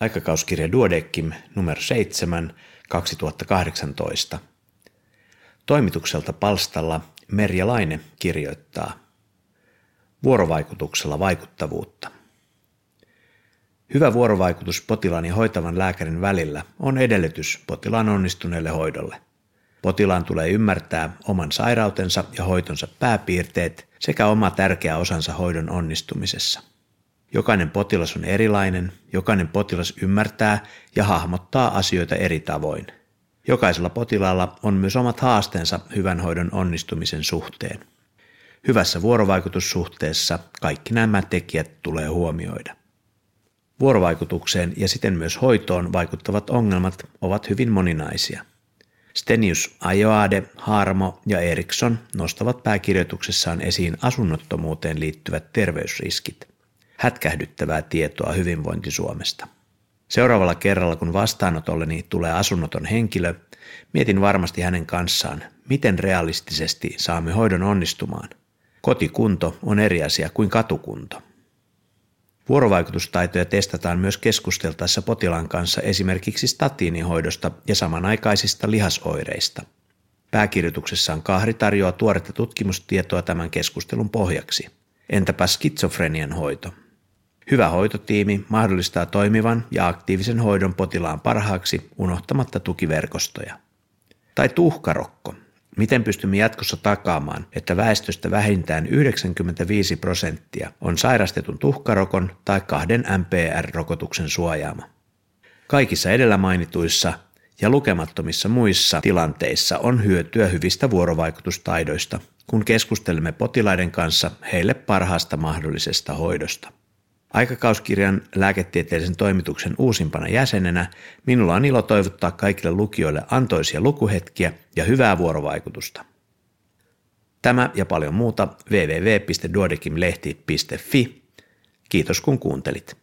Aikakauskirja Duodeckim numero 7 2018. Toimitukselta palstalla Merja Laine kirjoittaa Vuorovaikutuksella vaikuttavuutta. Hyvä vuorovaikutus potilaan ja hoitavan lääkärin välillä on edellytys potilaan onnistuneelle hoidolle. Potilaan tulee ymmärtää oman sairautensa ja hoitonsa pääpiirteet sekä oma tärkeä osansa hoidon onnistumisessa. Jokainen potilas on erilainen, jokainen potilas ymmärtää ja hahmottaa asioita eri tavoin. Jokaisella potilaalla on myös omat haasteensa hyvän hoidon onnistumisen suhteen. Hyvässä vuorovaikutussuhteessa kaikki nämä tekijät tulee huomioida. Vuorovaikutukseen ja siten myös hoitoon vaikuttavat ongelmat ovat hyvin moninaisia. Stenius Ajoade, Harmo ja Eriksson nostavat pääkirjoituksessaan esiin asunnottomuuteen liittyvät terveysriskit. Hätkähdyttävää tietoa hyvinvointi Suomesta. Seuraavalla kerralla, kun vastaanotolleni tulee asunnoton henkilö, mietin varmasti hänen kanssaan, miten realistisesti saamme hoidon onnistumaan. Kotikunto on eri asia kuin katukunto. Vuorovaikutustaitoja testataan myös keskusteltaessa potilaan kanssa esimerkiksi statiinihoidosta ja samanaikaisista lihasoireista. Pääkirjoituksessaan Kahri tarjoaa tuoretta tutkimustietoa tämän keskustelun pohjaksi. Entäpä skitsofrenian hoito? Hyvä hoitotiimi mahdollistaa toimivan ja aktiivisen hoidon potilaan parhaaksi unohtamatta tukiverkostoja. Tai tuhkarokko. Miten pystymme jatkossa takaamaan, että väestöstä vähintään 95 prosenttia on sairastetun tuhkarokon tai kahden MPR-rokotuksen suojaama? Kaikissa edellä mainituissa ja lukemattomissa muissa tilanteissa on hyötyä hyvistä vuorovaikutustaidoista, kun keskustelemme potilaiden kanssa heille parhaasta mahdollisesta hoidosta. Aikakauskirjan lääketieteellisen toimituksen uusimpana jäsenenä minulla on ilo toivottaa kaikille lukijoille antoisia lukuhetkiä ja hyvää vuorovaikutusta. Tämä ja paljon muuta www.duodekimlehti.fi. Kiitos kun kuuntelit.